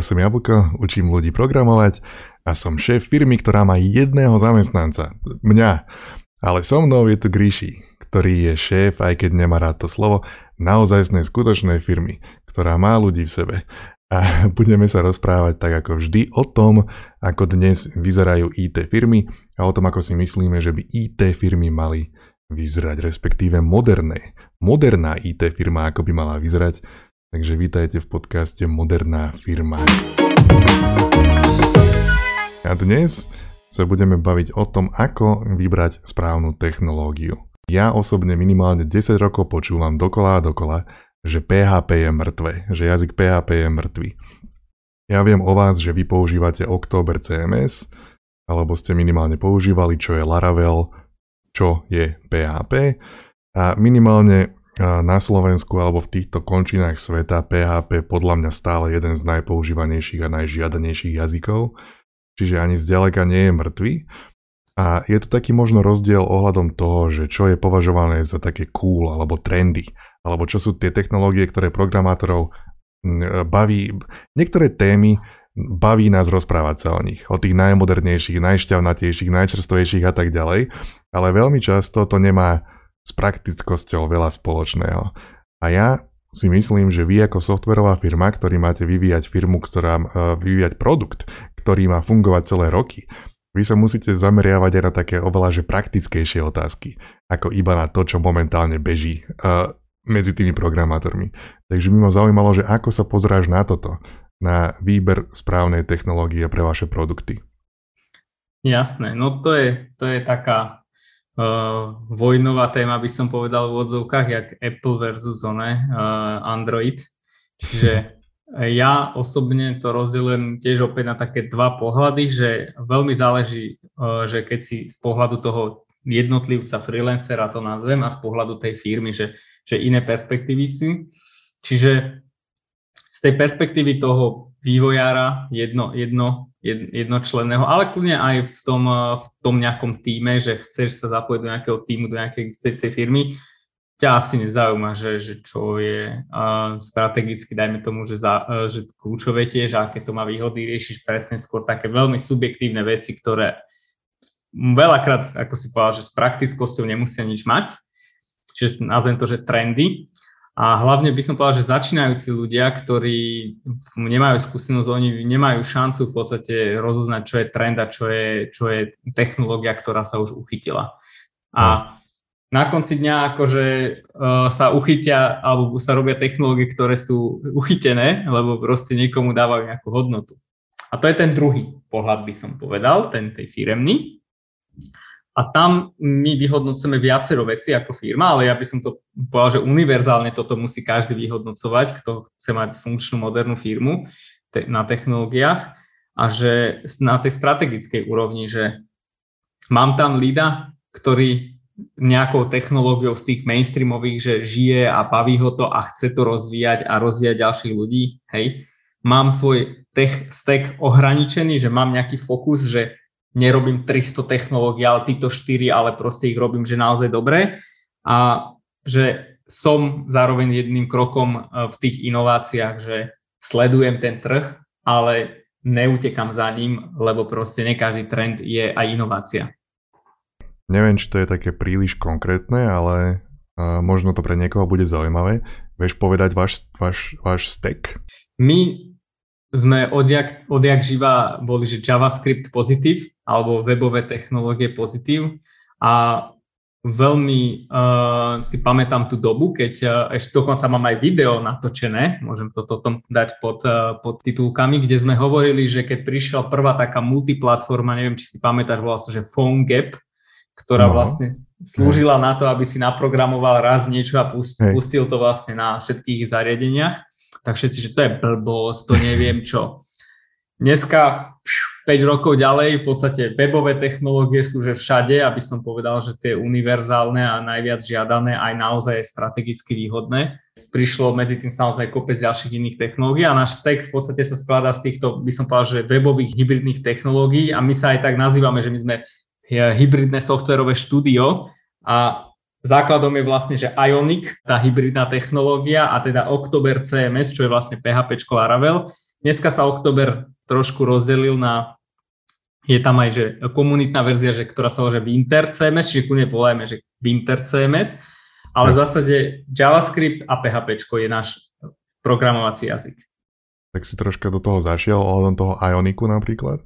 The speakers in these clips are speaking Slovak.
Ja som Jablko, učím ľudí programovať a som šéf firmy, ktorá má jedného zamestnanca. Mňa. Ale so mnou je tu Gríši, ktorý je šéf, aj keď nemá rád to slovo, naozajstnej skutočnej firmy, ktorá má ľudí v sebe. A budeme sa rozprávať tak ako vždy o tom, ako dnes vyzerajú IT firmy a o tom, ako si myslíme, že by IT firmy mali vyzerať, respektíve moderné. Moderná IT firma, ako by mala vyzerať Takže vítajte v podcaste Moderná firma. A dnes sa budeme baviť o tom, ako vybrať správnu technológiu. Ja osobne minimálne 10 rokov počúvam dokola a dokola, že PHP je mŕtve, že jazyk PHP je mŕtvy. Ja viem o vás, že vy používate October CMS, alebo ste minimálne používali, čo je Laravel, čo je PHP a minimálne na Slovensku alebo v týchto končinách sveta PHP podľa mňa stále jeden z najpoužívanejších a najžiadanejších jazykov, čiže ani zďaleka nie je mŕtvý. A je to taký možno rozdiel ohľadom toho, že čo je považované za také cool alebo trendy, alebo čo sú tie technológie, ktoré programátorov baví. Niektoré témy baví nás rozprávať sa o nich, o tých najmodernejších, najšťavnatejších, najčerstvejších a tak ďalej, ale veľmi často to nemá s praktickosťou veľa spoločného. A ja si myslím, že vy ako softverová firma, ktorý máte vyvíjať firmu, ktorá uh, vyvíjať produkt, ktorý má fungovať celé roky, vy sa musíte zameriavať aj na také oveľa že praktickejšie otázky, ako iba na to, čo momentálne beží uh, medzi tými programátormi. Takže by ma zaujímalo, že ako sa pozráš na toto, na výber správnej technológie pre vaše produkty. Jasné, no to je, to je taká uh, vojnová téma, by som povedal v odzovkách, jak Apple versus one, uh, Android. Čiže ja osobne to rozdielujem tiež opäť na také dva pohľady, že veľmi záleží, uh, že keď si z pohľadu toho jednotlivca, freelancera to nazvem a z pohľadu tej firmy, že, že iné perspektívy sú. Čiže z tej perspektívy toho vývojára jedno, jedno jednočlenného, ale kľudne aj v tom, eh, v tom nejakom týme, že chceš sa zapojiť do nejakého týmu, do nejakej existujúcej firmy, ťa asi nezaujíma, že, že čo je uh, strategicky, dajme tomu, že, za, uh, že kľúčové tiež, aké to má výhody, riešiš presne skôr také veľmi subjektívne veci, ktoré veľakrát, ako si povedal, že s praktickosťou nemusia nič mať, čiže nazvem to, že trendy, a hlavne by som povedal, že začínajúci ľudia, ktorí nemajú skúsenosť, oni nemajú šancu v podstate rozoznať, čo je trend a čo je, čo je technológia, ktorá sa už uchytila. A no. na konci dňa akože uh, sa uchytia, alebo sa robia technológie, ktoré sú uchytené, lebo proste niekomu dávajú nejakú hodnotu. A to je ten druhý pohľad, by som povedal, ten tej firemný. A tam my vyhodnocujeme viacero veci ako firma, ale ja by som to povedal, že univerzálne toto musí každý vyhodnocovať, kto chce mať funkčnú modernú firmu te- na technológiách a že na tej strategickej úrovni, že mám tam lída, ktorý nejakou technológiou z tých mainstreamových, že žije a baví ho to a chce to rozvíjať a rozvíjať ďalších ľudí, hej. Mám svoj tech stack ohraničený, že mám nejaký fokus, že nerobím 300 technológií, ale týchto 4, ale proste ich robím, že naozaj dobre a že som zároveň jedným krokom e, v tých inováciách, že sledujem ten trh, ale neutekam za ním, lebo proste ne každý trend je aj inovácia. Neviem, či to je také príliš konkrétne, ale uh, možno to pre niekoho bude zaujímavé. Vieš povedať váš, váš, váš stack? My sme odjak, odjak živa boli, že JavaScript pozitív alebo webové technológie pozitív a veľmi uh, si pamätám tú dobu, keď uh, ešte dokonca mám aj video natočené, môžem to potom dať pod, uh, pod titulkami, kde sme hovorili, že keď prišla prvá taká multiplatforma, neviem, či si pamätáš, volá sa, že Phone Gap, ktorá no. vlastne slúžila no. na to, aby si naprogramoval raz niečo a pustil, pustil to vlastne na všetkých zariadeniach tak všetci, že to je blbosť, to neviem čo. Dneska 5 rokov ďalej v podstate webové technológie sú že všade, aby som povedal, že tie univerzálne a najviac žiadané aj naozaj je strategicky výhodné. Prišlo medzi tým samozrejme kopec ďalších iných technológií a náš stack v podstate sa skladá z týchto, by som povedal, že webových hybridných technológií a my sa aj tak nazývame, že my sme hybridné softverové štúdio a Základom je vlastne, že Ionic, tá hybridná technológia a teda October CMS, čo je vlastne PHP Laravel dneska sa oktober trošku rozdelil na je tam aj že komunitná verzia, že, ktorá sa volá Winter CMS, čiže kľudne volajme, že Winter CMS, ale v zásade JavaScript a PHP je náš programovací jazyk. Tak si troška do toho zašiel, ohľadom toho Ioniku napríklad.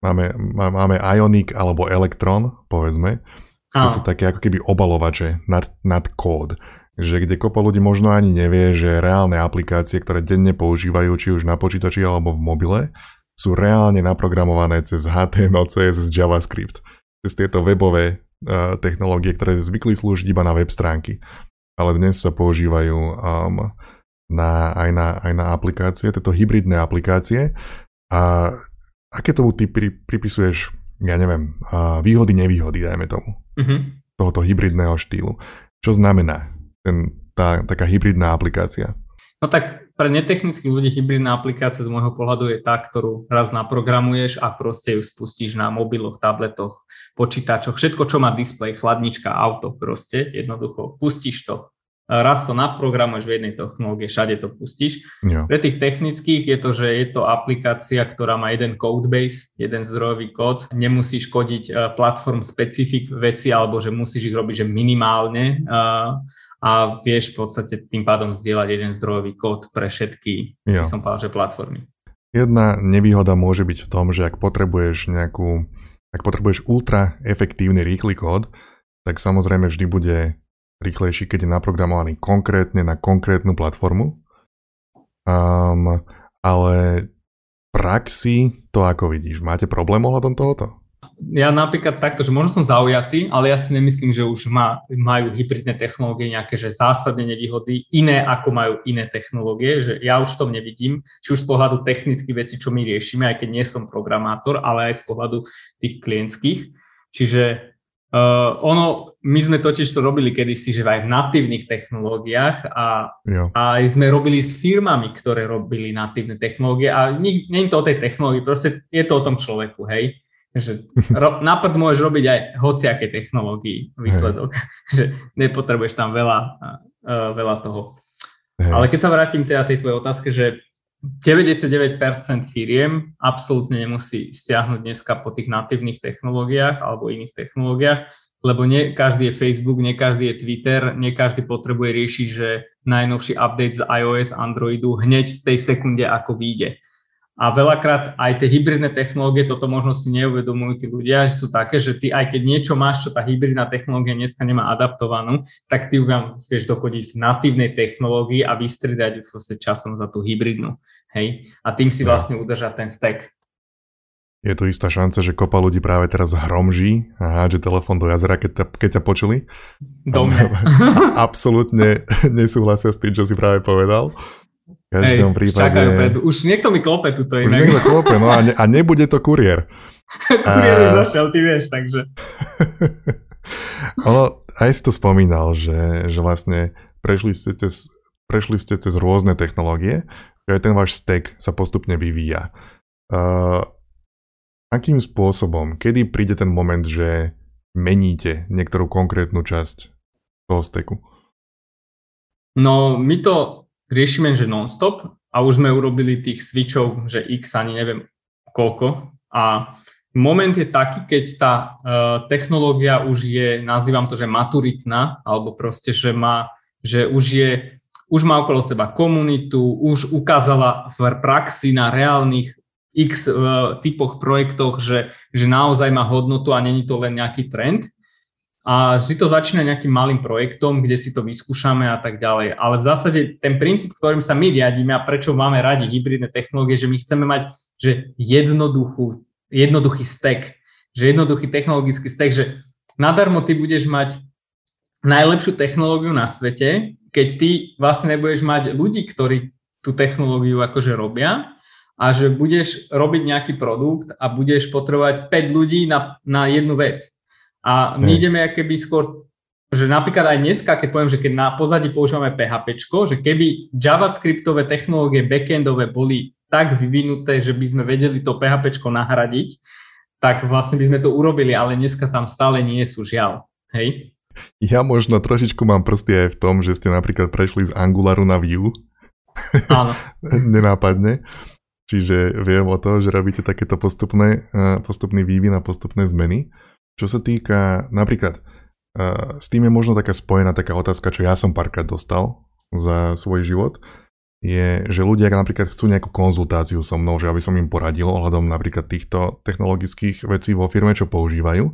Máme, máme Ionic alebo Electron, povedzme. To sú také ako keby obalovače nad, nad kód. Že kde kopa ľudí možno ani nevie, že reálne aplikácie, ktoré denne používajú, či už na počítači alebo v mobile, sú reálne naprogramované cez HTML, CSS, JavaScript. Cez tieto webové uh, technológie, ktoré zvykli slúžiť iba na web stránky. Ale dnes sa používajú um, na, aj, na, aj na aplikácie, tieto hybridné aplikácie. A aké tomu ty pri, pripisuješ, ja neviem, výhody, nevýhody, dajme tomu, mm-hmm. tohoto hybridného štýlu? Čo znamená ten, tá taká hybridná aplikácia? No tak pre netechnických ľudí hybridná aplikácia z môjho pohľadu je tá, ktorú raz naprogramuješ a proste ju spustíš na mobiloch, tabletoch, počítačoch, všetko, čo má displej, chladnička, auto proste, jednoducho pustíš to. Raz to naprogramuješ v jednej technológie, všade to pustíš. Jo. Pre tých technických je to, že je to aplikácia, ktorá má jeden codebase, jeden zdrojový kód. Nemusíš kodiť uh, platform specifik veci, alebo že musíš ich robiť že minimálne. Uh, a vieš v podstate tým pádom zdieľať jeden zdrojový kód pre všetky, jo. som povedal, že platformy. Jedna nevýhoda môže byť v tom, že ak potrebuješ nejakú, ak potrebuješ ultra efektívny rýchly kód, tak samozrejme vždy bude rýchlejší, keď je naprogramovaný konkrétne na konkrétnu platformu. Um, ale praxi to ako vidíš? Máte problém ohľadom tohoto? ja napríklad takto, že možno som zaujatý, ale ja si nemyslím, že už má, majú hybridné technológie nejaké že zásadne nevýhody, iné ako majú iné technológie, že ja už v tom nevidím, či už z pohľadu technických vecí, čo my riešime, aj keď nie som programátor, ale aj z pohľadu tých klientských. Čiže uh, ono, my sme totiž to robili kedysi, že aj v natívnych technológiách a, a aj sme robili s firmami, ktoré robili natívne technológie a nie, nie je to o tej technológii, proste je to o tom človeku, hej že ro, na prd môžeš robiť aj hociaké technológii výsledok, hey. že nepotrebuješ tam veľa, uh, veľa toho. Hey. Ale keď sa vrátim teda tej tvojej otázke, že 99% firiem absolútne nemusí stiahnuť dneska po tých natívnych technológiách alebo iných technológiách, lebo nie každý je Facebook, nie každý je Twitter, nie každý potrebuje riešiť, že najnovší update z iOS, Androidu hneď v tej sekunde, ako vyjde. A veľakrát aj tie hybridné technológie, toto možno si neuvedomujú tí ľudia, že sú také, že ty aj keď niečo máš, čo tá hybridná technológia dneska nemá adaptovanú, tak ty ju vám vieš dokodiť v natívnej technológii a vystriedať vlastne časom za tú hybridnú. Hej? A tým si vlastne udržať ten stack. Je tu istá šanca, že kopa ľudí práve teraz hromží a hádže telefón do jazera, keď ťa, keď ťa počuli. Do mňa. Absolútne nesúhlasia s tým, čo si práve povedal. Každom Hej, prípade... Čakajú, už niekto mi klope tuto inak. Už niekto klope, no a, ne, a nebude to kuriér. kuriér a... zašiel, ty vieš, takže... ono, aj si to spomínal, že, že vlastne prešli ste, cez, prešli ste cez rôzne technológie, že aj ten váš stack sa postupne vyvíja. Uh, akým spôsobom, kedy príde ten moment, že meníte niektorú konkrétnu časť toho stacku? No, my to riešime, že non-stop a už sme urobili tých switchov, že x ani neviem koľko. A moment je taký, keď tá uh, technológia už je, nazývam to, že maturitná, alebo proste, že má, že už je, už má okolo seba komunitu, už ukázala v praxi na reálnych x uh, typoch projektoch, že, že naozaj má hodnotu a není to len nejaký trend a vždy to začína nejakým malým projektom, kde si to vyskúšame a tak ďalej. Ale v zásade ten princíp, ktorým sa my riadíme a prečo máme radi hybridné technológie, že my chceme mať že jednoduchú, jednoduchý stack, že jednoduchý technologický stack, že nadarmo ty budeš mať najlepšiu technológiu na svete, keď ty vlastne nebudeš mať ľudí, ktorí tú technológiu akože robia a že budeš robiť nejaký produkt a budeš potrebovať 5 ľudí na, na jednu vec a my hmm. ideme keby skôr, že napríklad aj dneska, keď poviem, že keď na pozadí používame PHP, že keby javascriptové technológie backendové boli tak vyvinuté, že by sme vedeli to PHP nahradiť, tak vlastne by sme to urobili, ale dneska tam stále nie sú žiaľ. Hej? Ja možno trošičku mám prsty aj v tom, že ste napríklad prešli z Angularu na Vue. Áno. Nenápadne. čiže viem o to, že robíte takéto postupné, postupný vývin a postupné zmeny. Čo sa týka napríklad, s tým je možno taká spojená taká otázka, čo ja som párkrát dostal za svoj život, je, že ľudia napríklad chcú nejakú konzultáciu so mnou, že aby som im poradil ohľadom napríklad týchto technologických vecí vo firme, čo používajú.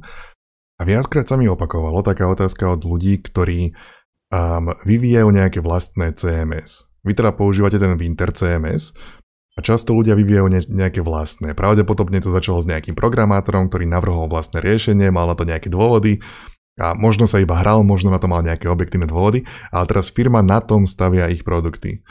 A viackrát sa mi opakovalo taká otázka od ľudí, ktorí um, vyvíjajú nejaké vlastné CMS. Vy teda používate ten Winter CMS a často ľudia vyvíjajú ne- nejaké vlastné. Pravdepodobne to začalo s nejakým programátorom, ktorý navrhol vlastné riešenie, mal na to nejaké dôvody a možno sa iba hral, možno na to mal nejaké objektívne dôvody, ale teraz firma na tom stavia ich produkty.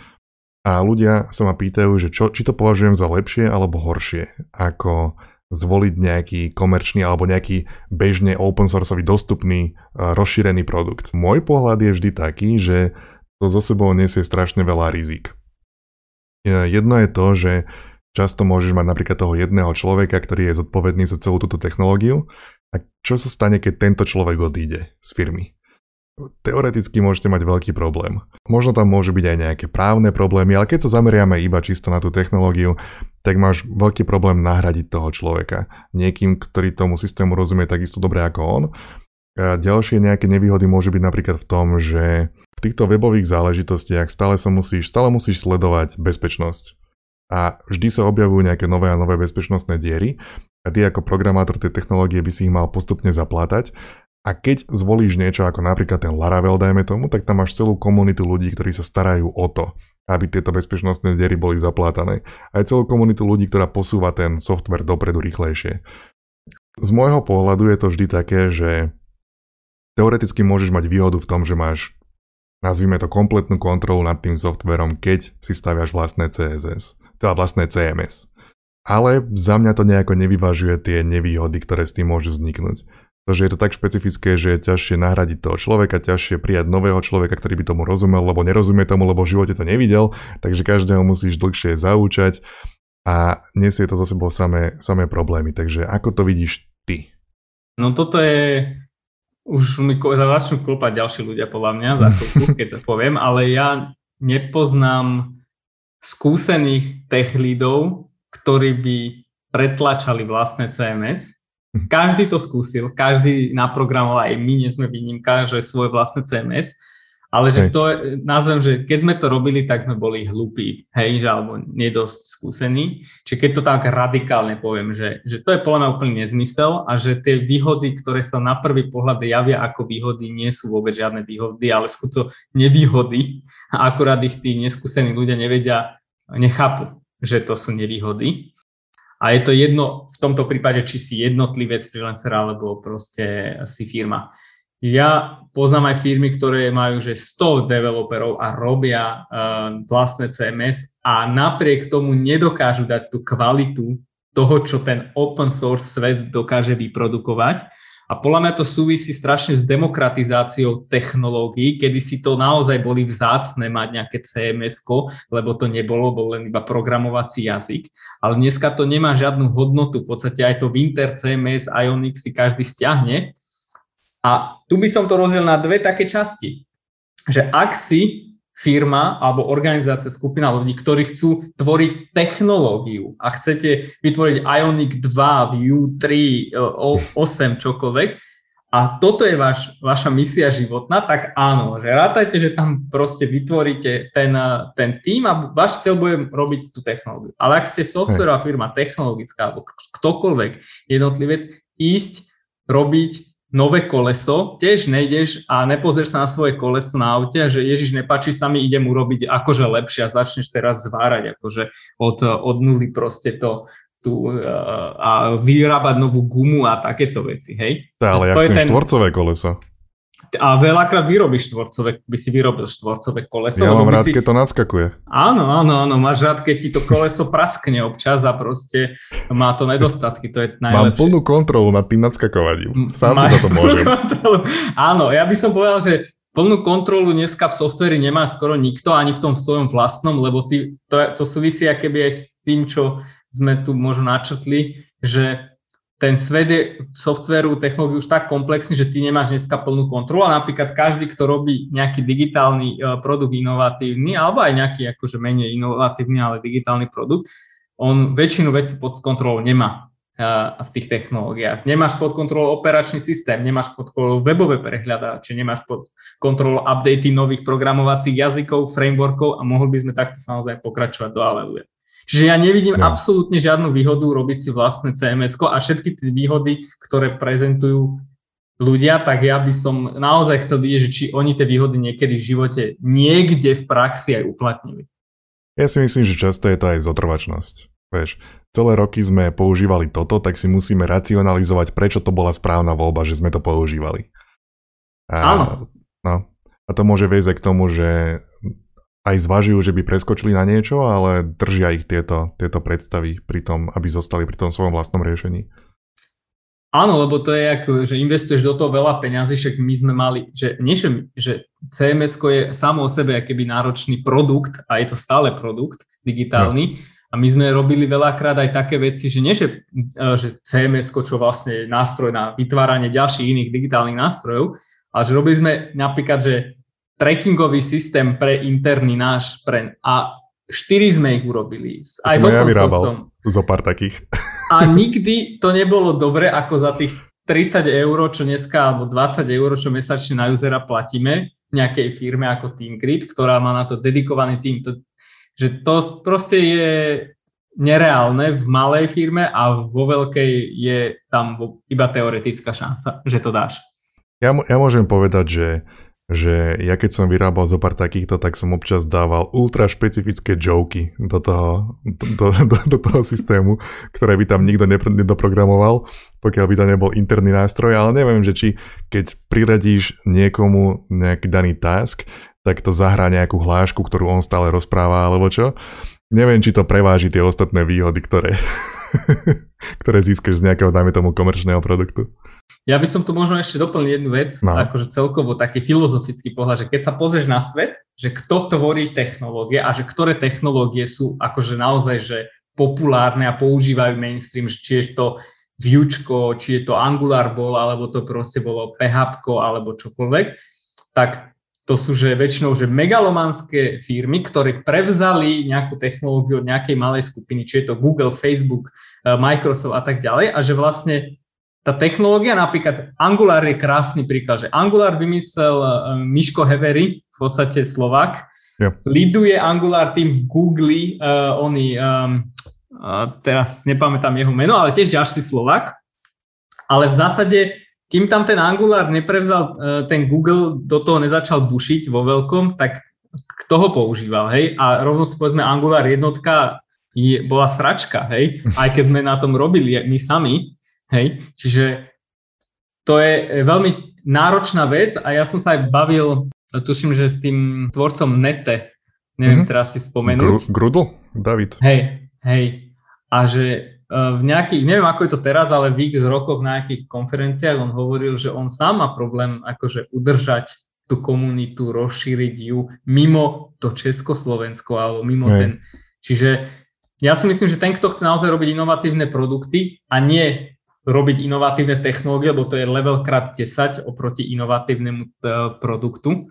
A ľudia sa ma pýtajú, že čo, či to považujem za lepšie alebo horšie, ako zvoliť nejaký komerčný alebo nejaký bežne open sourceový dostupný rozšírený produkt. Môj pohľad je vždy taký, že to zo sebou nesie strašne veľa rizik. Jedno je to, že často môžeš mať napríklad toho jedného človeka, ktorý je zodpovedný za celú túto technológiu a čo sa stane, keď tento človek odíde z firmy teoreticky môžete mať veľký problém. Možno tam môžu byť aj nejaké právne problémy, ale keď sa zameriame iba čisto na tú technológiu, tak máš veľký problém nahradiť toho človeka. Niekým, ktorý tomu systému rozumie takisto dobre ako on. A ďalšie nejaké nevýhody môžu byť napríklad v tom, že v týchto webových záležitostiach stále sa musíš, stále musíš sledovať bezpečnosť. A vždy sa objavujú nejaké nové a nové bezpečnostné diery a ty ako programátor tej technológie by si ich mal postupne zaplátať a keď zvolíš niečo ako napríklad ten Laravel, dajme tomu, tak tam máš celú komunitu ľudí, ktorí sa starajú o to, aby tieto bezpečnostné diery boli zaplátané. Aj celú komunitu ľudí, ktorá posúva ten software dopredu rýchlejšie. Z môjho pohľadu je to vždy také, že teoreticky môžeš mať výhodu v tom, že máš, nazvime to, kompletnú kontrolu nad tým softverom, keď si staviaš vlastné CSS, teda vlastné CMS. Ale za mňa to nejako nevyvažuje tie nevýhody, ktoré s tým môžu vzniknúť. Takže je to tak špecifické, že je ťažšie nahradiť toho človeka, ťažšie prijať nového človeka, ktorý by tomu rozumel, lebo nerozumie tomu, lebo v živote to nevidel, takže každého musíš dlhšie zaučať a nesie to za sebou samé, samé problémy. Takže ako to vidíš ty? No toto je, už mi začnú klopať ďalší ľudia podľa mňa za chvíľku, keď sa poviem, ale ja nepoznám skúsených tech leadov, ktorí by pretlačali vlastné CMS každý to skúsil, každý naprogramoval, aj my nie sme výnimka, že svoje vlastné CMS, ale že hej. to, nazvem, že keď sme to robili, tak sme boli hlupí, hej, že alebo nedosť skúsení. Čiže keď to tak radikálne poviem, že, že to je podľa mňa úplný nezmysel a že tie výhody, ktoré sa na prvý pohľad javia ako výhody, nie sú vôbec žiadne výhody, ale sú to nevýhody a akurát ich tí neskúsení ľudia nevedia, nechápu, že to sú nevýhody. A je to jedno v tomto prípade, či si jednotlivec freelancer alebo proste si firma. Ja poznám aj firmy, ktoré majú že 100 developerov a robia uh, vlastné CMS a napriek tomu nedokážu dať tú kvalitu toho, čo ten open source svet dokáže vyprodukovať a podľa mňa to súvisí strašne s demokratizáciou technológií, kedy si to naozaj boli vzácne mať nejaké cms lebo to nebolo, bol len iba programovací jazyk. Ale dneska to nemá žiadnu hodnotu. V podstate aj to Winter CMS, Ionic si každý stiahne. A tu by som to rozdiel na dve také časti. Že ak si firma alebo organizácia, skupina ľudí, ktorí chcú tvoriť technológiu a chcete vytvoriť Ionic 2, Vue 3, 8, čokoľvek, a toto je váš, vaša misia životná, tak áno, že rátajte, že tam proste vytvoríte ten, ten tým a váš cieľ bude robiť tú technológiu. Ale ak ste softwarová firma, technologická alebo ktokoľvek jednotlivec, ísť robiť nové koleso, tiež nejdeš a nepozrieš sa na svoje koleso na aute že Ježiš, nepáči sa mi, idem urobiť akože lepšie a začneš teraz zvárať akože od, od nuly proste to, tu, a vyrábať novú gumu a takéto veci, hej? Ale ja chcem ten... štvorcové koleso. A veľakrát vyrobíš štvorcové, by si vyrobil štvorcové koleso. Ja mám rád, si... keď to naskakuje. Áno, áno, áno, máš rád, keď ti to koleso praskne občas a proste má to nedostatky, to je najlepšie. Mám plnú kontrolu nad tým nadskakovaním. Sám si za to môžem. Áno, ja by som povedal, že plnú kontrolu dneska v softveri nemá skoro nikto, ani v tom svojom vlastnom, lebo ty, to, to súvisí akéby aj s tým, čo sme tu možno načrtli, že ten svet je softveru, technológiu už tak komplexný, že ty nemáš dneska plnú kontrolu a napríklad každý, kto robí nejaký digitálny e, produkt inovatívny alebo aj nejaký akože menej inovatívny, ale digitálny produkt, on väčšinu vecí pod kontrolou nemá v tých technológiách. Nemáš pod kontrolou operačný systém, nemáš pod kontrolou webové prehľadáče, nemáš pod kontrolou updaty nových programovacích jazykov, frameworkov a mohli by sme takto samozrejme pokračovať do Aleluja. Čiže ja nevidím no. absolútne žiadnu výhodu robiť si vlastné cms a všetky tie výhody, ktoré prezentujú ľudia, tak ja by som naozaj chcel vidieť, že či oni tie výhody niekedy v živote niekde v praxi aj uplatnili. Ja si myslím, že často je to aj zotrvačnosť. Vieš, celé roky sme používali toto, tak si musíme racionalizovať, prečo to bola správna voľba, že sme to používali. A, Áno. No, a to môže viesť aj k tomu, že aj zvažujú, že by preskočili na niečo, ale držia ich tieto, tieto predstavy pri tom, aby zostali pri tom svojom vlastnom riešení. Áno, lebo to je ako, že investuješ do toho veľa peňazí, však my sme mali, že nie, že cms je samo o sebe akýby náročný produkt a je to stále produkt digitálny, no. A my sme robili veľakrát aj také veci, že nie, že, e, že CMS, čo vlastne je nástroj na vytváranie ďalších iných digitálnych nástrojov, ale že robili sme napríklad, že trackingový systém pre interný náš, pre, a štyri sme ich urobili. Aj som ja vyrábal som. zo pár takých. A nikdy to nebolo dobre, ako za tých 30 eur, čo dneska, alebo 20 eur, čo mesačne na usera platíme nejakej firme ako TeamGrid, ktorá má na to dedikovaný tým. To, že to proste je nereálne v malej firme a vo veľkej je tam iba teoretická šanca, že to dáš. Ja, ja môžem povedať, že že ja keď som vyrábal zo pár takýchto, tak som občas dával ultra špecifické joky do toho, do, do, do toho systému, ktoré by tam nikto nedoprogramoval, pokiaľ by to nebol interný nástroj, ale neviem, že či keď priradíš niekomu nejaký daný task, tak to zahrá nejakú hlášku, ktorú on stále rozpráva, alebo čo. Neviem, či to preváži tie ostatné výhody, ktoré, ktoré získaš z nejakého, dajme tomu, komerčného produktu. Ja by som tu možno ešte doplnil jednu vec, no. akože celkovo taký filozofický pohľad, že keď sa pozrieš na svet, že kto tvorí technológie a že ktoré technológie sú akože naozaj že populárne a používajú mainstream, či je to Vuečko, či je to Angular bol, alebo to proste bolo PHP, alebo čokoľvek, tak to sú že väčšinou že megalomanské firmy, ktoré prevzali nejakú technológiu od nejakej malej skupiny, či je to Google, Facebook, eh, Microsoft a tak ďalej a že vlastne tá technológia, napríklad Angular je krásny príklad, že Angular vymyslel uh, Miško Hevery, v podstate Slovak, yep. liduje Angular tým v Google, uh, oni, um, uh, teraz nepamätám jeho meno, ale tiež ďalší Slovak, ale v zásade, kým tam ten Angular neprevzal, uh, ten Google do toho nezačal bušiť vo veľkom, tak kto ho používal, hej? A rovno si povedzme Angular jednotka je, bola sračka, hej? Aj keď sme na tom robili my sami, Hej? Čiže to je veľmi náročná vec a ja som sa aj bavil, tuším, že s tým tvorcom Nete, neviem mm-hmm. teraz si spomenúť. Gru- Grudl? David. Hej, hej. A že e, v nejakých, neviem ako je to teraz, ale v x rokoch na nejakých konferenciách on hovoril, že on sám má problém akože udržať tú komunitu, rozšíriť ju mimo to Československo alebo mimo hej. ten. Čiže ja si myslím, že ten, kto chce naozaj robiť inovatívne produkty a nie robiť inovatívne technológie, lebo to je level krát 10 oproti inovatívnemu produktu,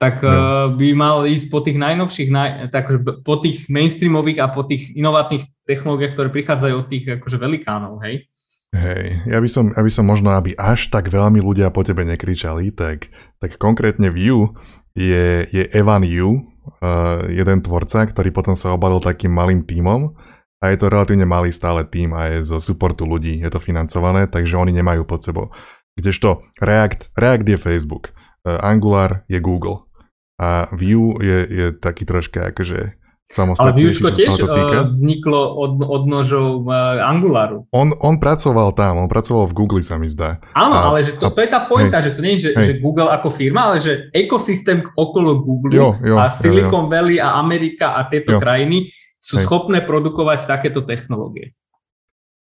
tak no. by mal ísť po tých najnovších, naj, tak, po tých mainstreamových a po tých inovatívnych technológiách, ktoré prichádzajú od tých akože velikánov, hej? Hej, ja by, som, ja by som možno, aby až tak veľmi ľudia po tebe nekričali, tak, tak konkrétne Vue je, je Evan Yu, uh, jeden tvorca, ktorý potom sa obalil takým malým tímom a je to relatívne malý stále tým a je zo supportu ľudí, je to financované, takže oni nemajú pod sebou. Kdežto React, React je Facebook, uh, Angular je Google a Vue je, je taký troška akože samostatný. Ale Vuečko tiež uh, vzniklo od, od nožov uh, Angularu. On, on pracoval tam, on pracoval v Google sa mi zdá. Áno, a, ale že to, to je tá pointa, hej, že to nie je, že, že Google ako firma, ale že ekosystém okolo Google jo, jo, a Silicon jo, jo. Valley a Amerika a tieto jo. krajiny sú Hej. schopné produkovať takéto technológie.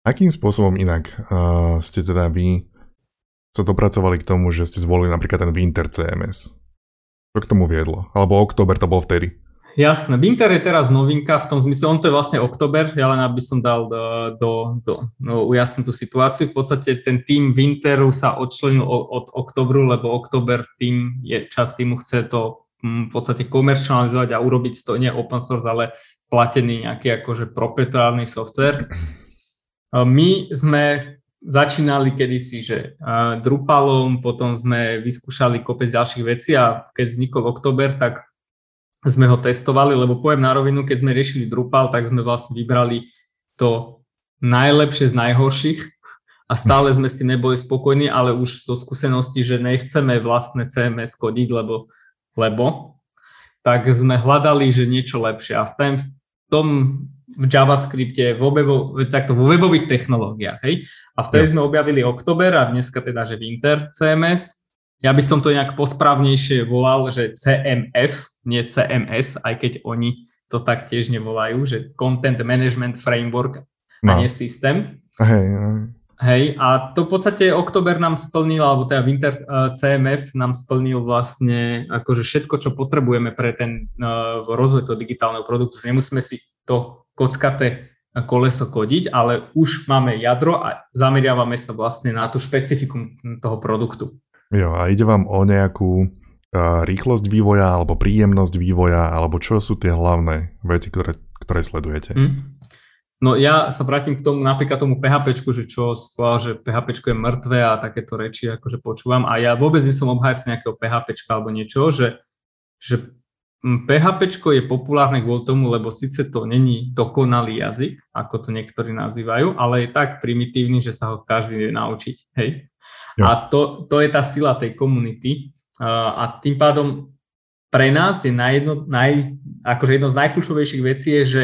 Akým spôsobom inak uh, ste teda vy sa dopracovali k tomu, že ste zvolili napríklad ten Winter CMS? Čo k tomu viedlo? Alebo október to bol vtedy? Jasné, Winter je teraz novinka v tom zmysle, on to je vlastne október, ja len aby som dal do, do, do no, ujasniť tú situáciu. V podstate ten tým Winteru sa odčlenil od, od oktobru, lebo október tým je čas týmu chce to v podstate komerčalizovať a urobiť to nie open source, ale platený nejaký akože proprietárny software. My sme začínali kedysi, že Drupalom, potom sme vyskúšali kopec ďalších vecí a keď vznikol oktober, tak sme ho testovali, lebo poviem na rovinu, keď sme riešili Drupal, tak sme vlastne vybrali to najlepšie z najhorších a stále sme s tým neboli spokojní, ale už zo skúsenosti, že nechceme vlastné CMS kodiť, lebo, lebo tak sme hľadali, že niečo lepšie. A v tom, v tom v JavaScripte, vo, webo, takto, vo webových technológiách. Hej? A vtedy sme objavili Oktober a dneska teda, že Winter CMS. Ja by som to nejak posprávnejšie volal, že CMF, nie CMS, aj keď oni to tak tiež nevolajú, že Content Management Framework no. a nie systém. Hej, hej. Hej, a to v podstate oktober nám splnil, alebo teda Winter uh, CMF nám splnil vlastne akože všetko, čo potrebujeme pre ten uh, rozvoj toho digitálneho produktu. Nemusíme si to kockaté koleso kodiť, ale už máme jadro a zameriavame sa vlastne na tú špecifikum toho produktu. Jo, a ide vám o nejakú uh, rýchlosť vývoja, alebo príjemnosť vývoja, alebo čo sú tie hlavné veci, ktoré, ktoré sledujete? Mm. No ja sa vrátim k tomu, napríklad tomu PHP, že čo skôr, že PHP je mŕtve a takéto reči akože počúvam a ja vôbec nie som obhajca nejakého PHP alebo niečo, že, že PHP je populárne kvôli tomu, lebo síce to není dokonalý jazyk, ako to niektorí nazývajú, ale je tak primitívny, že sa ho každý vie naučiť. Hej? Ja. A to, to je tá sila tej komunity a tým pádom pre nás je najjedno, naj, akože jedno z najkľúčovejších vecí je, že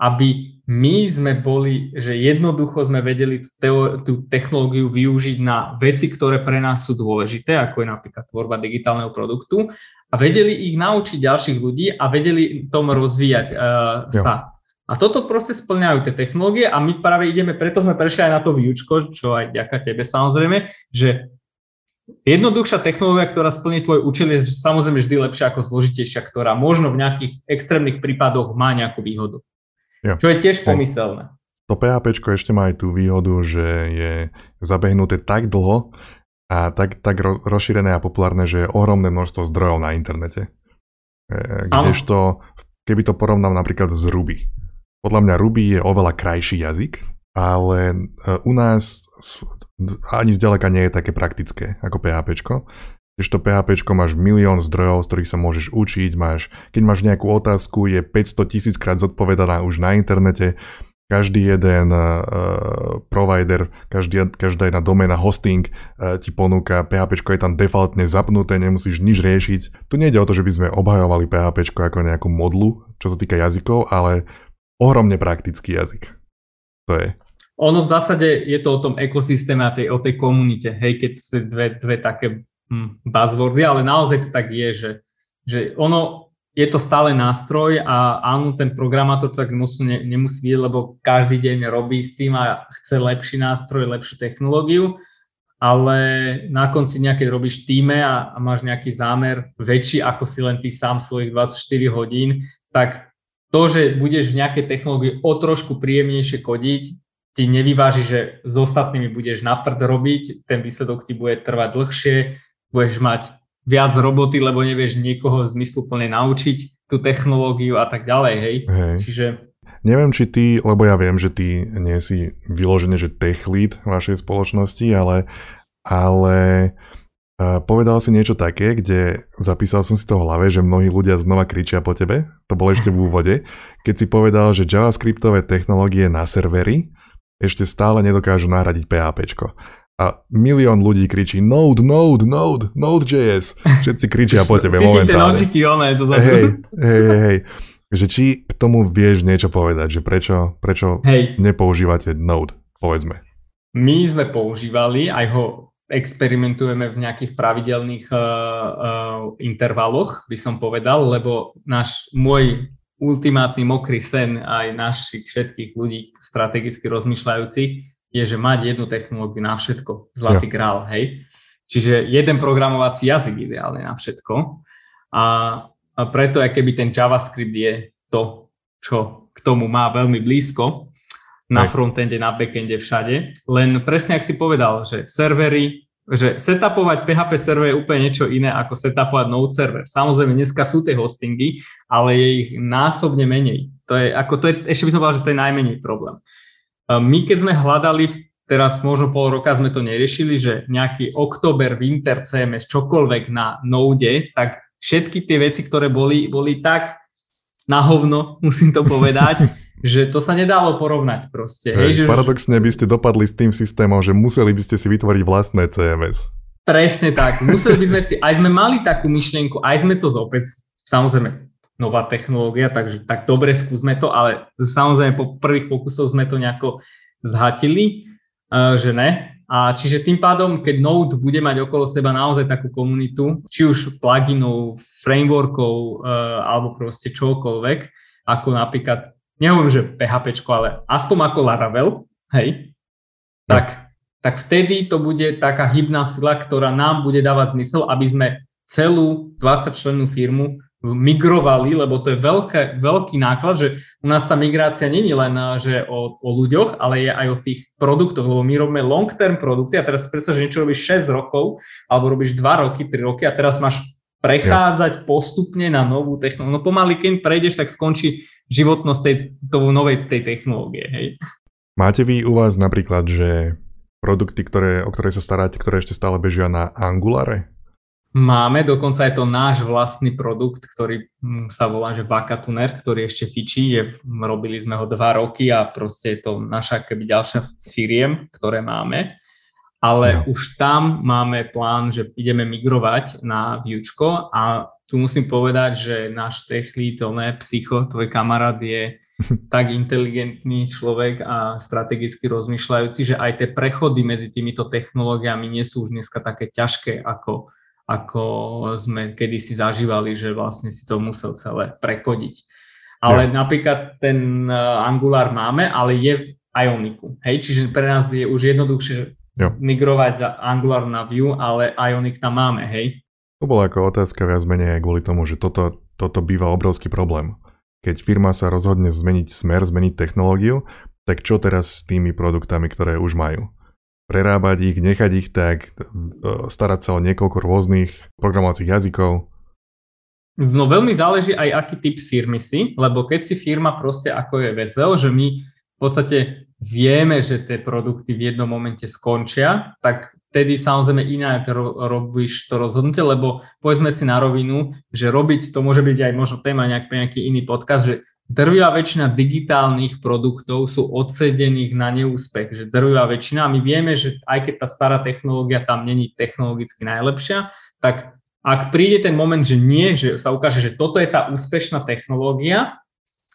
aby my sme boli, že jednoducho sme vedeli tú, teo, tú technológiu využiť na veci, ktoré pre nás sú dôležité, ako je napríklad tvorba digitálneho produktu a vedeli ich naučiť ďalších ľudí a vedeli tom rozvíjať uh, sa. A toto proste splňajú tie technológie a my práve ideme, preto sme prešli aj na to výučko, čo aj ďaká tebe samozrejme, že Jednoduchšia technológia, ktorá splní tvoj účel, je samozrejme vždy lepšia ako zložitejšia, ktorá možno v nejakých extrémnych prípadoch má nejakú výhodu. Jo. Čo je tiež pomyselné. To PHP ešte má aj tú výhodu, že je zabehnuté tak dlho a tak, tak rozšírené a populárne, že je ohromné množstvo zdrojov na internete. E, kdežto, keby to porovnal napríklad s Ruby. Podľa mňa Ruby je oveľa krajší jazyk, ale e, u nás ani zďaleka nie je také praktické ako PHP. Keď to PHP máš milión zdrojov, z ktorých sa môžeš učiť, máš, keď máš nejakú otázku, je 500 tisíc krát zodpovedaná už na internete, každý jeden uh, provider, každý, každá jedna doména hosting uh, ti ponúka, PHP je tam defaultne zapnuté, nemusíš nič riešiť. Tu nejde o to, že by sme obhajovali PHP ako nejakú modlu, čo sa týka jazykov, ale ohromne praktický jazyk. To je. Ono v zásade je to o tom ekosystéme a tej, o tej komunite, hej, keď sú dve, dve také buzzwordy, ale naozaj to tak je, že, že ono je to stále nástroj a áno, ten programátor to tak musí, ne, nemusí vidieť, lebo každý deň robí s tým a chce lepší nástroj, lepšiu technológiu, ale na konci nejaké robíš týme a, a máš nejaký zámer väčší ako si len ty sám svojich 24 hodín, tak to, že budeš v nejakej technológii o trošku príjemnejšie kodiť, ti nevyváži, že s ostatnými budeš na prd robiť, ten výsledok ti bude trvať dlhšie, budeš mať viac roboty, lebo nevieš niekoho zmysluplne naučiť tú technológiu a tak ďalej, hej. hej. Čiže Neviem, či ty, lebo ja viem, že ty nie si vyložený, že tech lead vašej spoločnosti, ale, ale uh, povedal si niečo také, kde zapísal som si to v hlave, že mnohí ľudia znova kričia po tebe, to bolo ešte v úvode, keď si povedal, že javascriptové technológie na servery ešte stále nedokážu nahradiť PHP a milión ľudí kričí Node, Node, Node, Node.js. Všetci kričia po tebe momentálne. tie nožiky, oné, to za hej, hej, hej. Že či k tomu vieš niečo povedať, že prečo, prečo hej. nepoužívate Node, povedzme. My sme používali, aj ho experimentujeme v nejakých pravidelných uh, uh, intervaloch, by som povedal, lebo náš, môj ultimátny mokrý sen aj našich všetkých ľudí strategicky rozmýšľajúcich je, že mať jednu technológiu na všetko, zlatý ja. grál, hej. Čiže jeden programovací jazyk ideálne na všetko. A, a preto, aj keby ten JavaScript je to, čo k tomu má veľmi blízko, na frontende, na backende, všade. Len presne, ak si povedal, že servery že setupovať PHP server je úplne niečo iné ako setupovať Node server. Samozrejme, dneska sú tie hostingy, ale je ich násobne menej. To je, ako to je, ešte by som povedal, že to je najmenej problém. My keď sme hľadali, teraz možno pol roka sme to neriešili, že nejaký oktober, winter, CMS, čokoľvek na Node, tak všetky tie veci, ktoré boli, boli tak na hovno, musím to povedať, že to sa nedalo porovnať proste. Hej, hej, že paradoxne by ste dopadli s tým systémom, že museli by ste si vytvoriť vlastné CMS. Presne tak. Museli by sme si, aj sme mali takú myšlienku, aj sme to zopäť, samozrejme, nová technológia, takže tak dobre skúsme to, ale samozrejme po prvých pokusoch sme to nejako zhatili, eh, že ne. A čiže tým pádom, keď Node bude mať okolo seba naozaj takú komunitu, či už pluginov, frameworkov eh, alebo proste čokoľvek, ako napríklad nehovorím, že PHP, ale aspoň ako Laravel, hej, tak, tak vtedy to bude taká hybná sila, ktorá nám bude dávať zmysel, aby sme celú 20 člennú firmu migrovali, lebo to je veľké, veľký náklad, že u nás tá migrácia není len že o, o ľuďoch, ale je aj o tých produktoch, lebo my robíme long-term produkty a teraz predstav, že niečo robíš 6 rokov, alebo robíš 2 roky, 3 roky a teraz máš prechádzať ja. postupne na novú technológiu. No pomaly, keď prejdeš, tak skončí životnosť tej, toho novej tej technológie. Hej. Máte vy u vás napríklad, že produkty, ktoré, o ktoré sa staráte, ktoré ešte stále bežia na Angulare? Máme, dokonca je to náš vlastný produkt, ktorý hm, sa volá, že Vakatuner, ktorý ešte fičí. Je, robili sme ho dva roky a proste je to naša keby ďalšia z firiem, ktoré máme. Ale no. už tam máme plán, že ideme migrovať na Viewčko a tu musím povedať, že náš techlí, to ne, psycho, tvoj kamarát je tak inteligentný človek a strategicky rozmýšľajúci, že aj tie prechody medzi týmito technológiami nie sú už dneska také ťažké, ako, ako sme kedysi zažívali, že vlastne si to musel celé prekodiť. Ale ja. napríklad ten uh, Angular máme, ale je v Ioniku. Hej, čiže pre nás je už jednoduchšie jo. migrovať za Angular na Vue, ale Ionic tam máme, hej. To bola ako otázka viac menej kvôli tomu, že toto, toto býva obrovský problém. Keď firma sa rozhodne zmeniť smer, zmeniť technológiu, tak čo teraz s tými produktami, ktoré už majú? Prerábať ich, nechať ich tak, e, starať sa o niekoľko rôznych programovacích jazykov? No veľmi záleží aj aký typ firmy si, lebo keď si firma proste ako je Vezel, že my v podstate vieme, že tie produkty v jednom momente skončia, tak vtedy samozrejme inak ro- robíš to rozhodnutie, lebo povedzme si na rovinu, že robiť to môže byť aj možno téma nejak, nejaký iný podcast, že drvivá väčšina digitálnych produktov sú odsedených na neúspech, že drvivá väčšina, my vieme, že aj keď tá stará technológia tam není technologicky najlepšia, tak ak príde ten moment, že nie, že sa ukáže, že toto je tá úspešná technológia,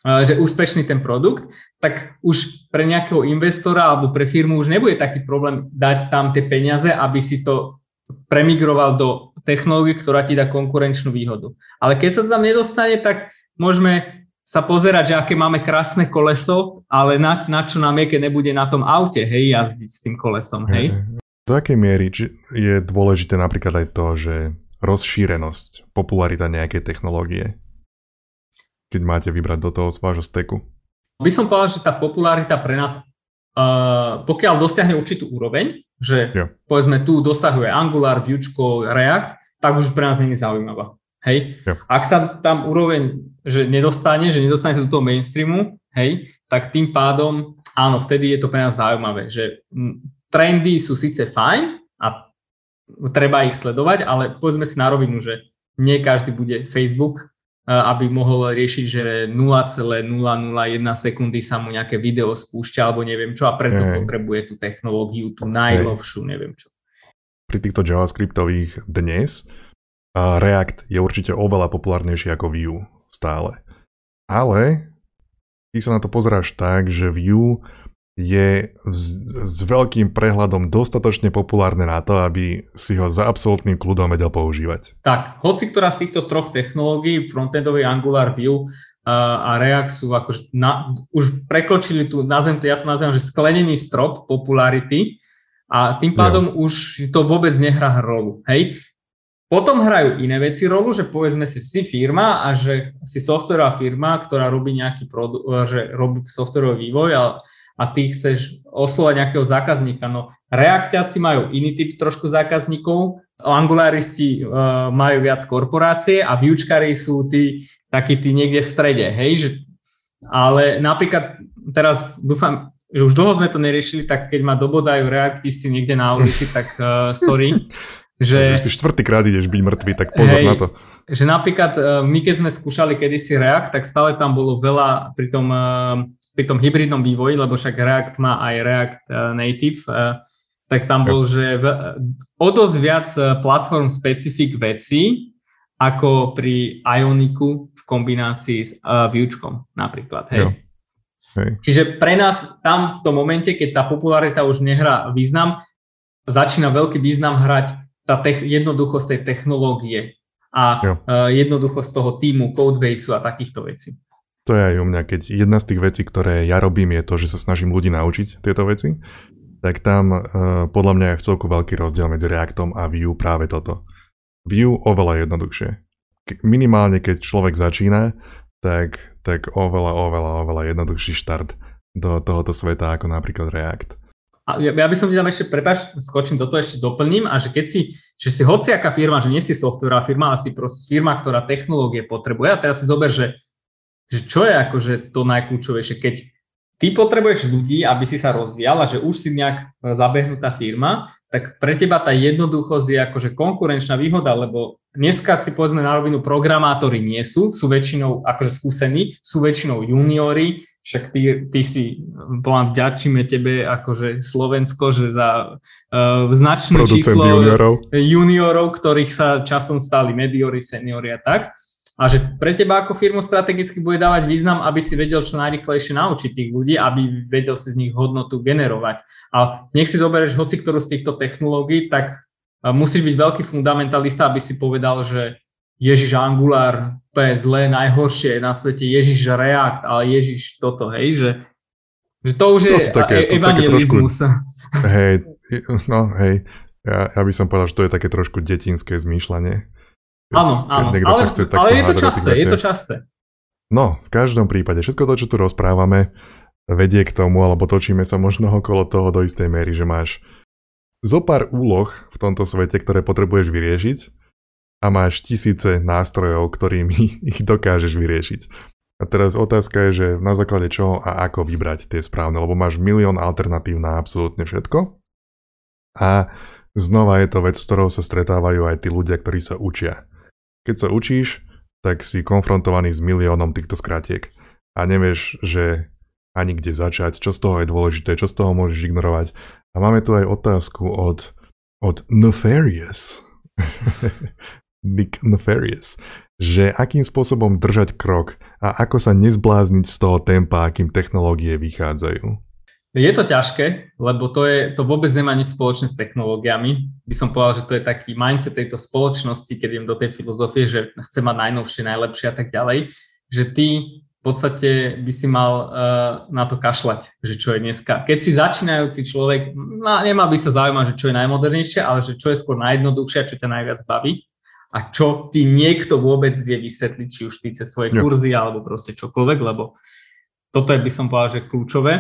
že úspešný ten produkt, tak už pre nejakého investora alebo pre firmu už nebude taký problém dať tam tie peniaze, aby si to premigroval do technológie, ktorá ti dá konkurenčnú výhodu. Ale keď sa to tam nedostane, tak môžeme sa pozerať, že aké máme krásne koleso, ale na, na čo nám je, keď nebude na tom aute, hej, jazdiť s tým kolesom, hej. Do akej miery je dôležité napríklad aj to, že rozšírenosť, popularita nejakej technológie keď máte vybrať do toho z vášho steku? By som povedal, že tá popularita pre nás, uh, pokiaľ dosiahne určitú úroveň, že yeah. povedzme tu dosahuje Angular, Vuečko, React, tak už pre nás je zaujímavá. Hej? Yeah. Ak sa tam úroveň že nedostane, že nedostane sa do toho mainstreamu, hej, tak tým pádom, áno, vtedy je to pre nás zaujímavé, že trendy sú síce fajn a treba ich sledovať, ale povedzme si na rovinu, že nie každý bude Facebook aby mohol riešiť, že 0,001 sekundy sa mu nejaké video spúšťa alebo neviem čo a preto Ej. potrebuje tú technológiu, tú najlovšiu, neviem čo. Pri týchto JavaScriptových dnes React je určite oveľa populárnejší ako Vue stále. Ale ty sa na to pozeráš tak, že Vue je s, s veľkým prehľadom dostatočne populárne na to, aby si ho za absolútnym kľudom vedel používať. Tak, hoci ktorá z týchto troch technológií, frontendový Angular, Vue a React sú akože na, už prekročili tu, nazvem to, ja to nazvem, že sklenený strop popularity a tým pádom jo. už to vôbec nehrá rolu. Hej? Potom hrajú iné veci rolu, že povedzme si si firma a že si softwarová firma, ktorá robí nejaký produkt, že robí softwarový vývoj a a ty chceš oslovať nejakého zákazníka. No reaktiaci majú iný typ trošku zákazníkov, angularisti uh, majú viac korporácie a výučkári sú tí takí tí niekde v strede, hej, že, ale napríklad teraz dúfam, že už dlho sme to neriešili, tak keď ma dobodajú reaktisti niekde na ulici, tak uh, sorry. Že, že si štvrtýkrát ideš byť mŕtvý, tak pozor hej, na to. Že napríklad uh, my keď sme skúšali kedysi React, tak stále tam bolo veľa pri tom uh, pri tom hybridnom vývoji, lebo však React má aj React uh, Native, tak tam bol, že v, o dosť viac platform specific vecí, ako pri Ioniku v kombinácii s Vuečkom napríklad. Hej. Jo. Hej. Čiže pre nás tam v tom momente, keď tá popularita už nehrá význam, začína veľký význam hrať tá tech, jednoduchosť tej technológie a uh, jednoduchosť toho týmu, codebaseu a takýchto vecí. To je aj u mňa, keď jedna z tých vecí, ktoré ja robím, je to, že sa snažím ľudí naučiť tieto veci, tak tam uh, podľa mňa je v celku veľký rozdiel medzi Reactom a Vue práve toto. Vue oveľa jednoduchšie. Minimálne keď človek začína, tak, tak oveľa, oveľa, oveľa jednoduchší štart do tohoto sveta ako napríklad React. Ja, ja by som ti tam ešte, prepáč, skočím do toho, ešte doplním a že keď si, že si hociaká firma, že nie si softwarová firma, ale si proste firma, ktorá technológie potrebuje a teraz si zober, že že čo je akože to najkľúčovejšie, keď ty potrebuješ ľudí, aby si sa rozvíjal a že už si nejak e, zabehnutá firma, tak pre teba tá jednoduchosť je akože konkurenčná výhoda, lebo dneska si povedzme na rovinu programátori nie sú, sú väčšinou akože skúsení, sú väčšinou juniori, však ty, ty si, poviem, vďačíme tebe akože Slovensko, že za uh, značné Producent číslo juniorov. juniorov, ktorých sa časom stali mediori, seniori a tak a že pre teba ako firmu strategicky bude dávať význam, aby si vedel čo najrychlejšie naučiť tých ľudí, aby vedel si z nich hodnotu generovať. A nech si zoberieš hoci ktorú z týchto technológií, tak musíš byť veľký fundamentalista, aby si povedal, že Ježiš Angular, to je zlé, najhoršie na svete, Ježiš React, ale Ježiš toto, hej, že, že to už to je také, e- evangelizmus. Trošku, hej, no hej, ja, ja by som povedal, že to je také trošku detinské zmýšľanie. Áno, áno, ale, chce ale je to časté, je to časté. No, v každom prípade, všetko to, čo tu rozprávame, vedie k tomu, alebo točíme sa možno okolo toho do istej miery, že máš zo pár úloh v tomto svete, ktoré potrebuješ vyriešiť a máš tisíce nástrojov, ktorými ich dokážeš vyriešiť. A teraz otázka je, že na základe čoho a ako vybrať tie správne, lebo máš milión alternatív na absolútne všetko. A znova je to vec, s ktorou sa stretávajú aj tí ľudia, ktorí sa učia. Keď sa učíš, tak si konfrontovaný s miliónom týchto skratiek a nevieš, že ani kde začať, čo z toho je dôležité, čo z toho môžeš ignorovať. A máme tu aj otázku od, od Nefarious. Nick Nefarious. Že akým spôsobom držať krok a ako sa nezblázniť z toho tempa, akým technológie vychádzajú. Je to ťažké, lebo to, je, to vôbec nemá nič spoločné s technológiami. By som povedal, že to je taký mindset tejto spoločnosti, keď idem do tej filozofie, že chce mať najnovšie, najlepšie a tak ďalej, že ty v podstate by si mal uh, na to kašľať, že čo je dneska. Keď si začínajúci človek, no, nemá by sa zaujímať, že čo je najmodernejšie, ale že čo je skôr najjednoduchšie a čo ťa najviac baví a čo ti niekto vôbec vie vysvetliť, či už ty cez svoje kurzy alebo proste čokoľvek, lebo toto je by som povedal, že kľúčové.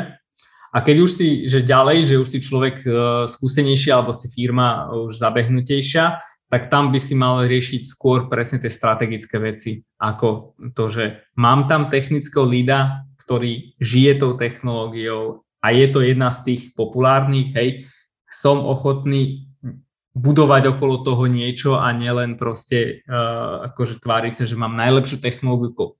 A keď už si, že ďalej, že už si človek uh, skúsenejší alebo si firma už zabehnutejšia, tak tam by si mal riešiť skôr presne tie strategické veci, ako to, že mám tam technického lída, ktorý žije tou technológiou a je to jedna z tých populárnych, hej, som ochotný budovať okolo toho niečo a nielen proste uh, akože tváriť sa, že mám najlepšiu technológiu,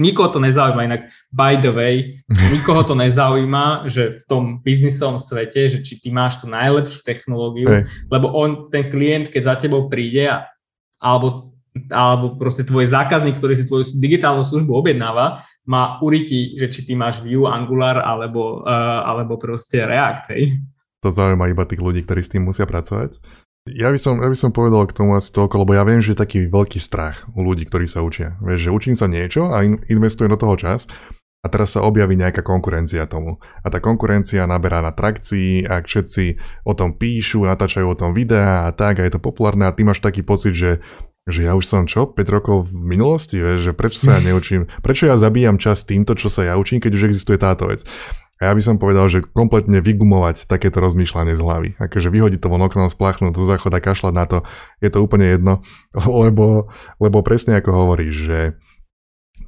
Nikoho to nezaujíma, inak by the way, nikoho to nezaujíma, že v tom biznisovom svete, že či ty máš tú najlepšiu technológiu, hey. lebo on, ten klient, keď za tebou príde a, alebo, alebo proste tvoj zákazník, ktorý si tvoju digitálnu službu objednáva, má uriti, že či ty máš Vue, Angular alebo, uh, alebo proste React, hej. To zaujíma iba tých ľudí, ktorí s tým musia pracovať. Ja by, som, ja by som povedal k tomu asi toľko, lebo ja viem, že je taký veľký strach u ľudí, ktorí sa učia. Vieš, že učím sa niečo a in, investujem do toho čas a teraz sa objaví nejaká konkurencia tomu. A tá konkurencia naberá na trakcii a všetci o tom píšu, natáčajú o tom videá a tak a je to populárne a ty máš taký pocit, že že ja už som čo, 5 rokov v minulosti, vieš, že prečo sa ja neučím, prečo ja zabíjam čas týmto, čo sa ja učím, keď už existuje táto vec. A ja by som povedal, že kompletne vygumovať takéto rozmýšľanie z hlavy. Akože vyhodiť to von oknom, spláchnuť do záchoda, kašľať na to, je to úplne jedno, lebo, lebo presne ako hovoríš, že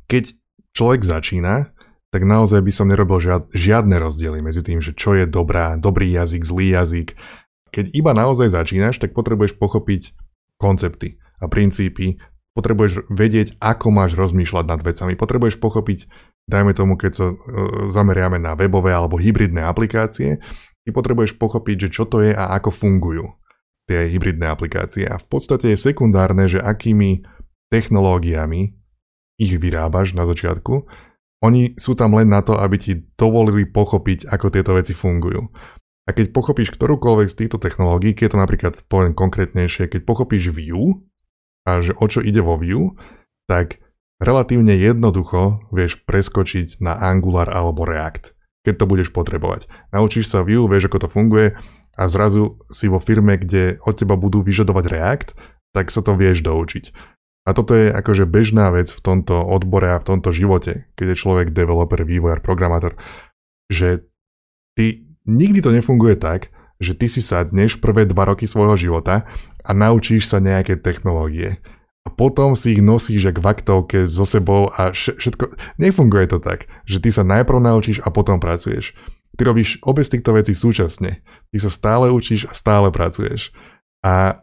keď človek začína, tak naozaj by som nerobil žiad, žiadne rozdiely medzi tým, že čo je dobrá, dobrý jazyk, zlý jazyk. Keď iba naozaj začínaš, tak potrebuješ pochopiť koncepty a princípy, potrebuješ vedieť, ako máš rozmýšľať nad vecami, potrebuješ pochopiť dajme tomu, keď sa e, zameriame na webové alebo hybridné aplikácie, ty potrebuješ pochopiť, že čo to je a ako fungujú tie hybridné aplikácie. A v podstate je sekundárne, že akými technológiami ich vyrábaš na začiatku. Oni sú tam len na to, aby ti dovolili pochopiť, ako tieto veci fungujú. A keď pochopíš ktorúkoľvek z týchto technológií, keď to napríklad poviem konkrétnejšie, keď pochopíš Vue a že o čo ide vo Vue, tak relatívne jednoducho vieš preskočiť na Angular alebo React, keď to budeš potrebovať. Naučíš sa Vue, vieš ako to funguje a zrazu si vo firme, kde od teba budú vyžadovať React, tak sa to vieš doučiť. A toto je akože bežná vec v tomto odbore a v tomto živote, keď je človek developer, vývojár, programátor, že ty nikdy to nefunguje tak, že ty si sadneš prvé dva roky svojho života a naučíš sa nejaké technológie a potom si ich nosíš jak v so sebou a všetko... Nefunguje to tak, že ty sa najprv naučíš a potom pracuješ. Ty robíš obe z týchto vecí súčasne. Ty sa stále učíš a stále pracuješ. A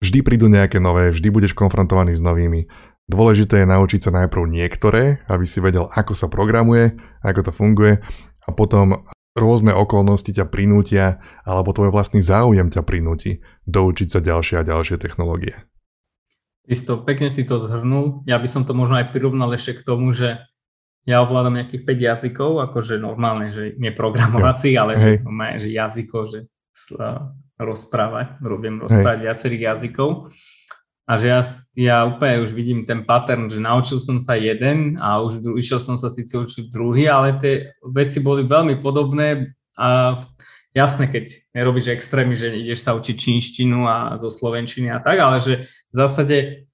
vždy prídu nejaké nové, vždy budeš konfrontovaný s novými. Dôležité je naučiť sa najprv niektoré, aby si vedel, ako sa programuje, ako to funguje a potom rôzne okolnosti ťa prinútia alebo tvoj vlastný záujem ťa prinúti doučiť sa ďalšie a ďalšie technológie. Isto, pekne si to zhrnul. Ja by som to možno aj prirovnal ešte k tomu, že ja ovládam nejakých 5 jazykov, akože normálne, že nie programovací, ale že, že jazykov, že rozprávať, robím rozprávať Hej. viacerých jazykov. A že ja, ja úplne už vidím ten pattern, že naučil som sa jeden a už išiel som sa síce učiť druhý, ale tie veci boli veľmi podobné a jasné, keď nerobíš extrémy, že ideš sa učiť čínštinu a zo slovenčiny a tak, ale že v zásade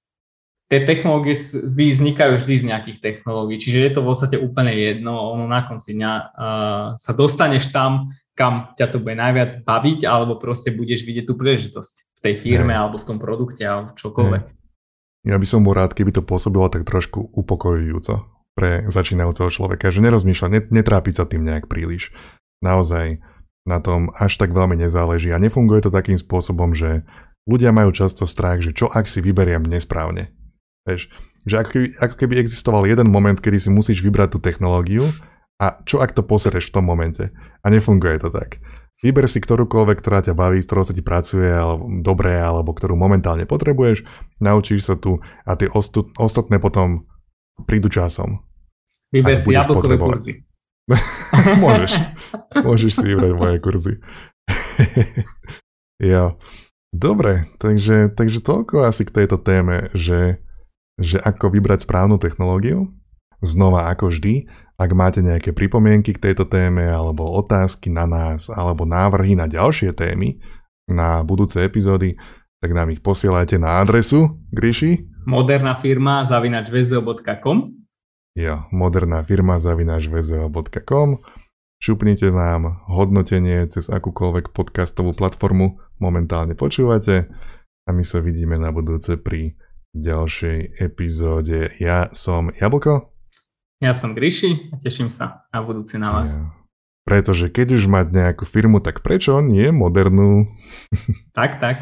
tie technológie vznikajú vždy z nejakých technológií, čiže je to v podstate úplne jedno, ono na konci dňa uh, sa dostaneš tam, kam ťa to bude najviac baviť, alebo proste budeš vidieť tú príležitosť tej firme, Hej. alebo v tom produkte, alebo čokoľvek. Hej. Ja by som bol rád, keby to pôsobilo tak trošku upokojujúco pre začínajúceho človeka, že nerozmýšľa, netrápiť sa tým nejak príliš. Naozaj na tom až tak veľmi nezáleží a nefunguje to takým spôsobom, že ľudia majú často strach, že čo ak si vyberiem nesprávne. Vieš, že ako keby, ako keby existoval jeden moment, kedy si musíš vybrať tú technológiu a čo ak to posereš v tom momente. A nefunguje to tak. Vyber si ktorúkoľvek, ktorá ťa baví, s ktorou sa ti pracuje, alebo dobré, alebo ktorú momentálne potrebuješ, naučíš sa tu a tie ostu, ostatné potom prídu časom. Vyber si jablkové kurzy. môžeš. Môžeš si vybrať moje kurzy. jo. Dobre, takže, takže toľko asi k tejto téme, že, že ako vybrať správnu technológiu. Znova ako vždy, ak máte nejaké pripomienky k tejto téme, alebo otázky na nás, alebo návrhy na ďalšie témy na budúce epizódy, tak nám ich posielajte na adresu, Gríši. Moderná firma zavinačvezo.com Jo, moderná firma zavinačvzo.com Šupnite nám hodnotenie cez akúkoľvek podcastovú platformu momentálne počúvate a my sa vidíme na budúce pri ďalšej epizóde. Ja som Jablko. Ja som Gríši a teším sa na budúci na vás. Ja. Pretože keď už mať nejakú firmu, tak prečo nie modernú? Tak, tak.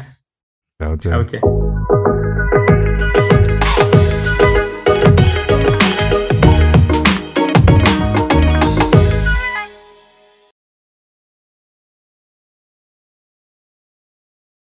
Čaute. Čaute.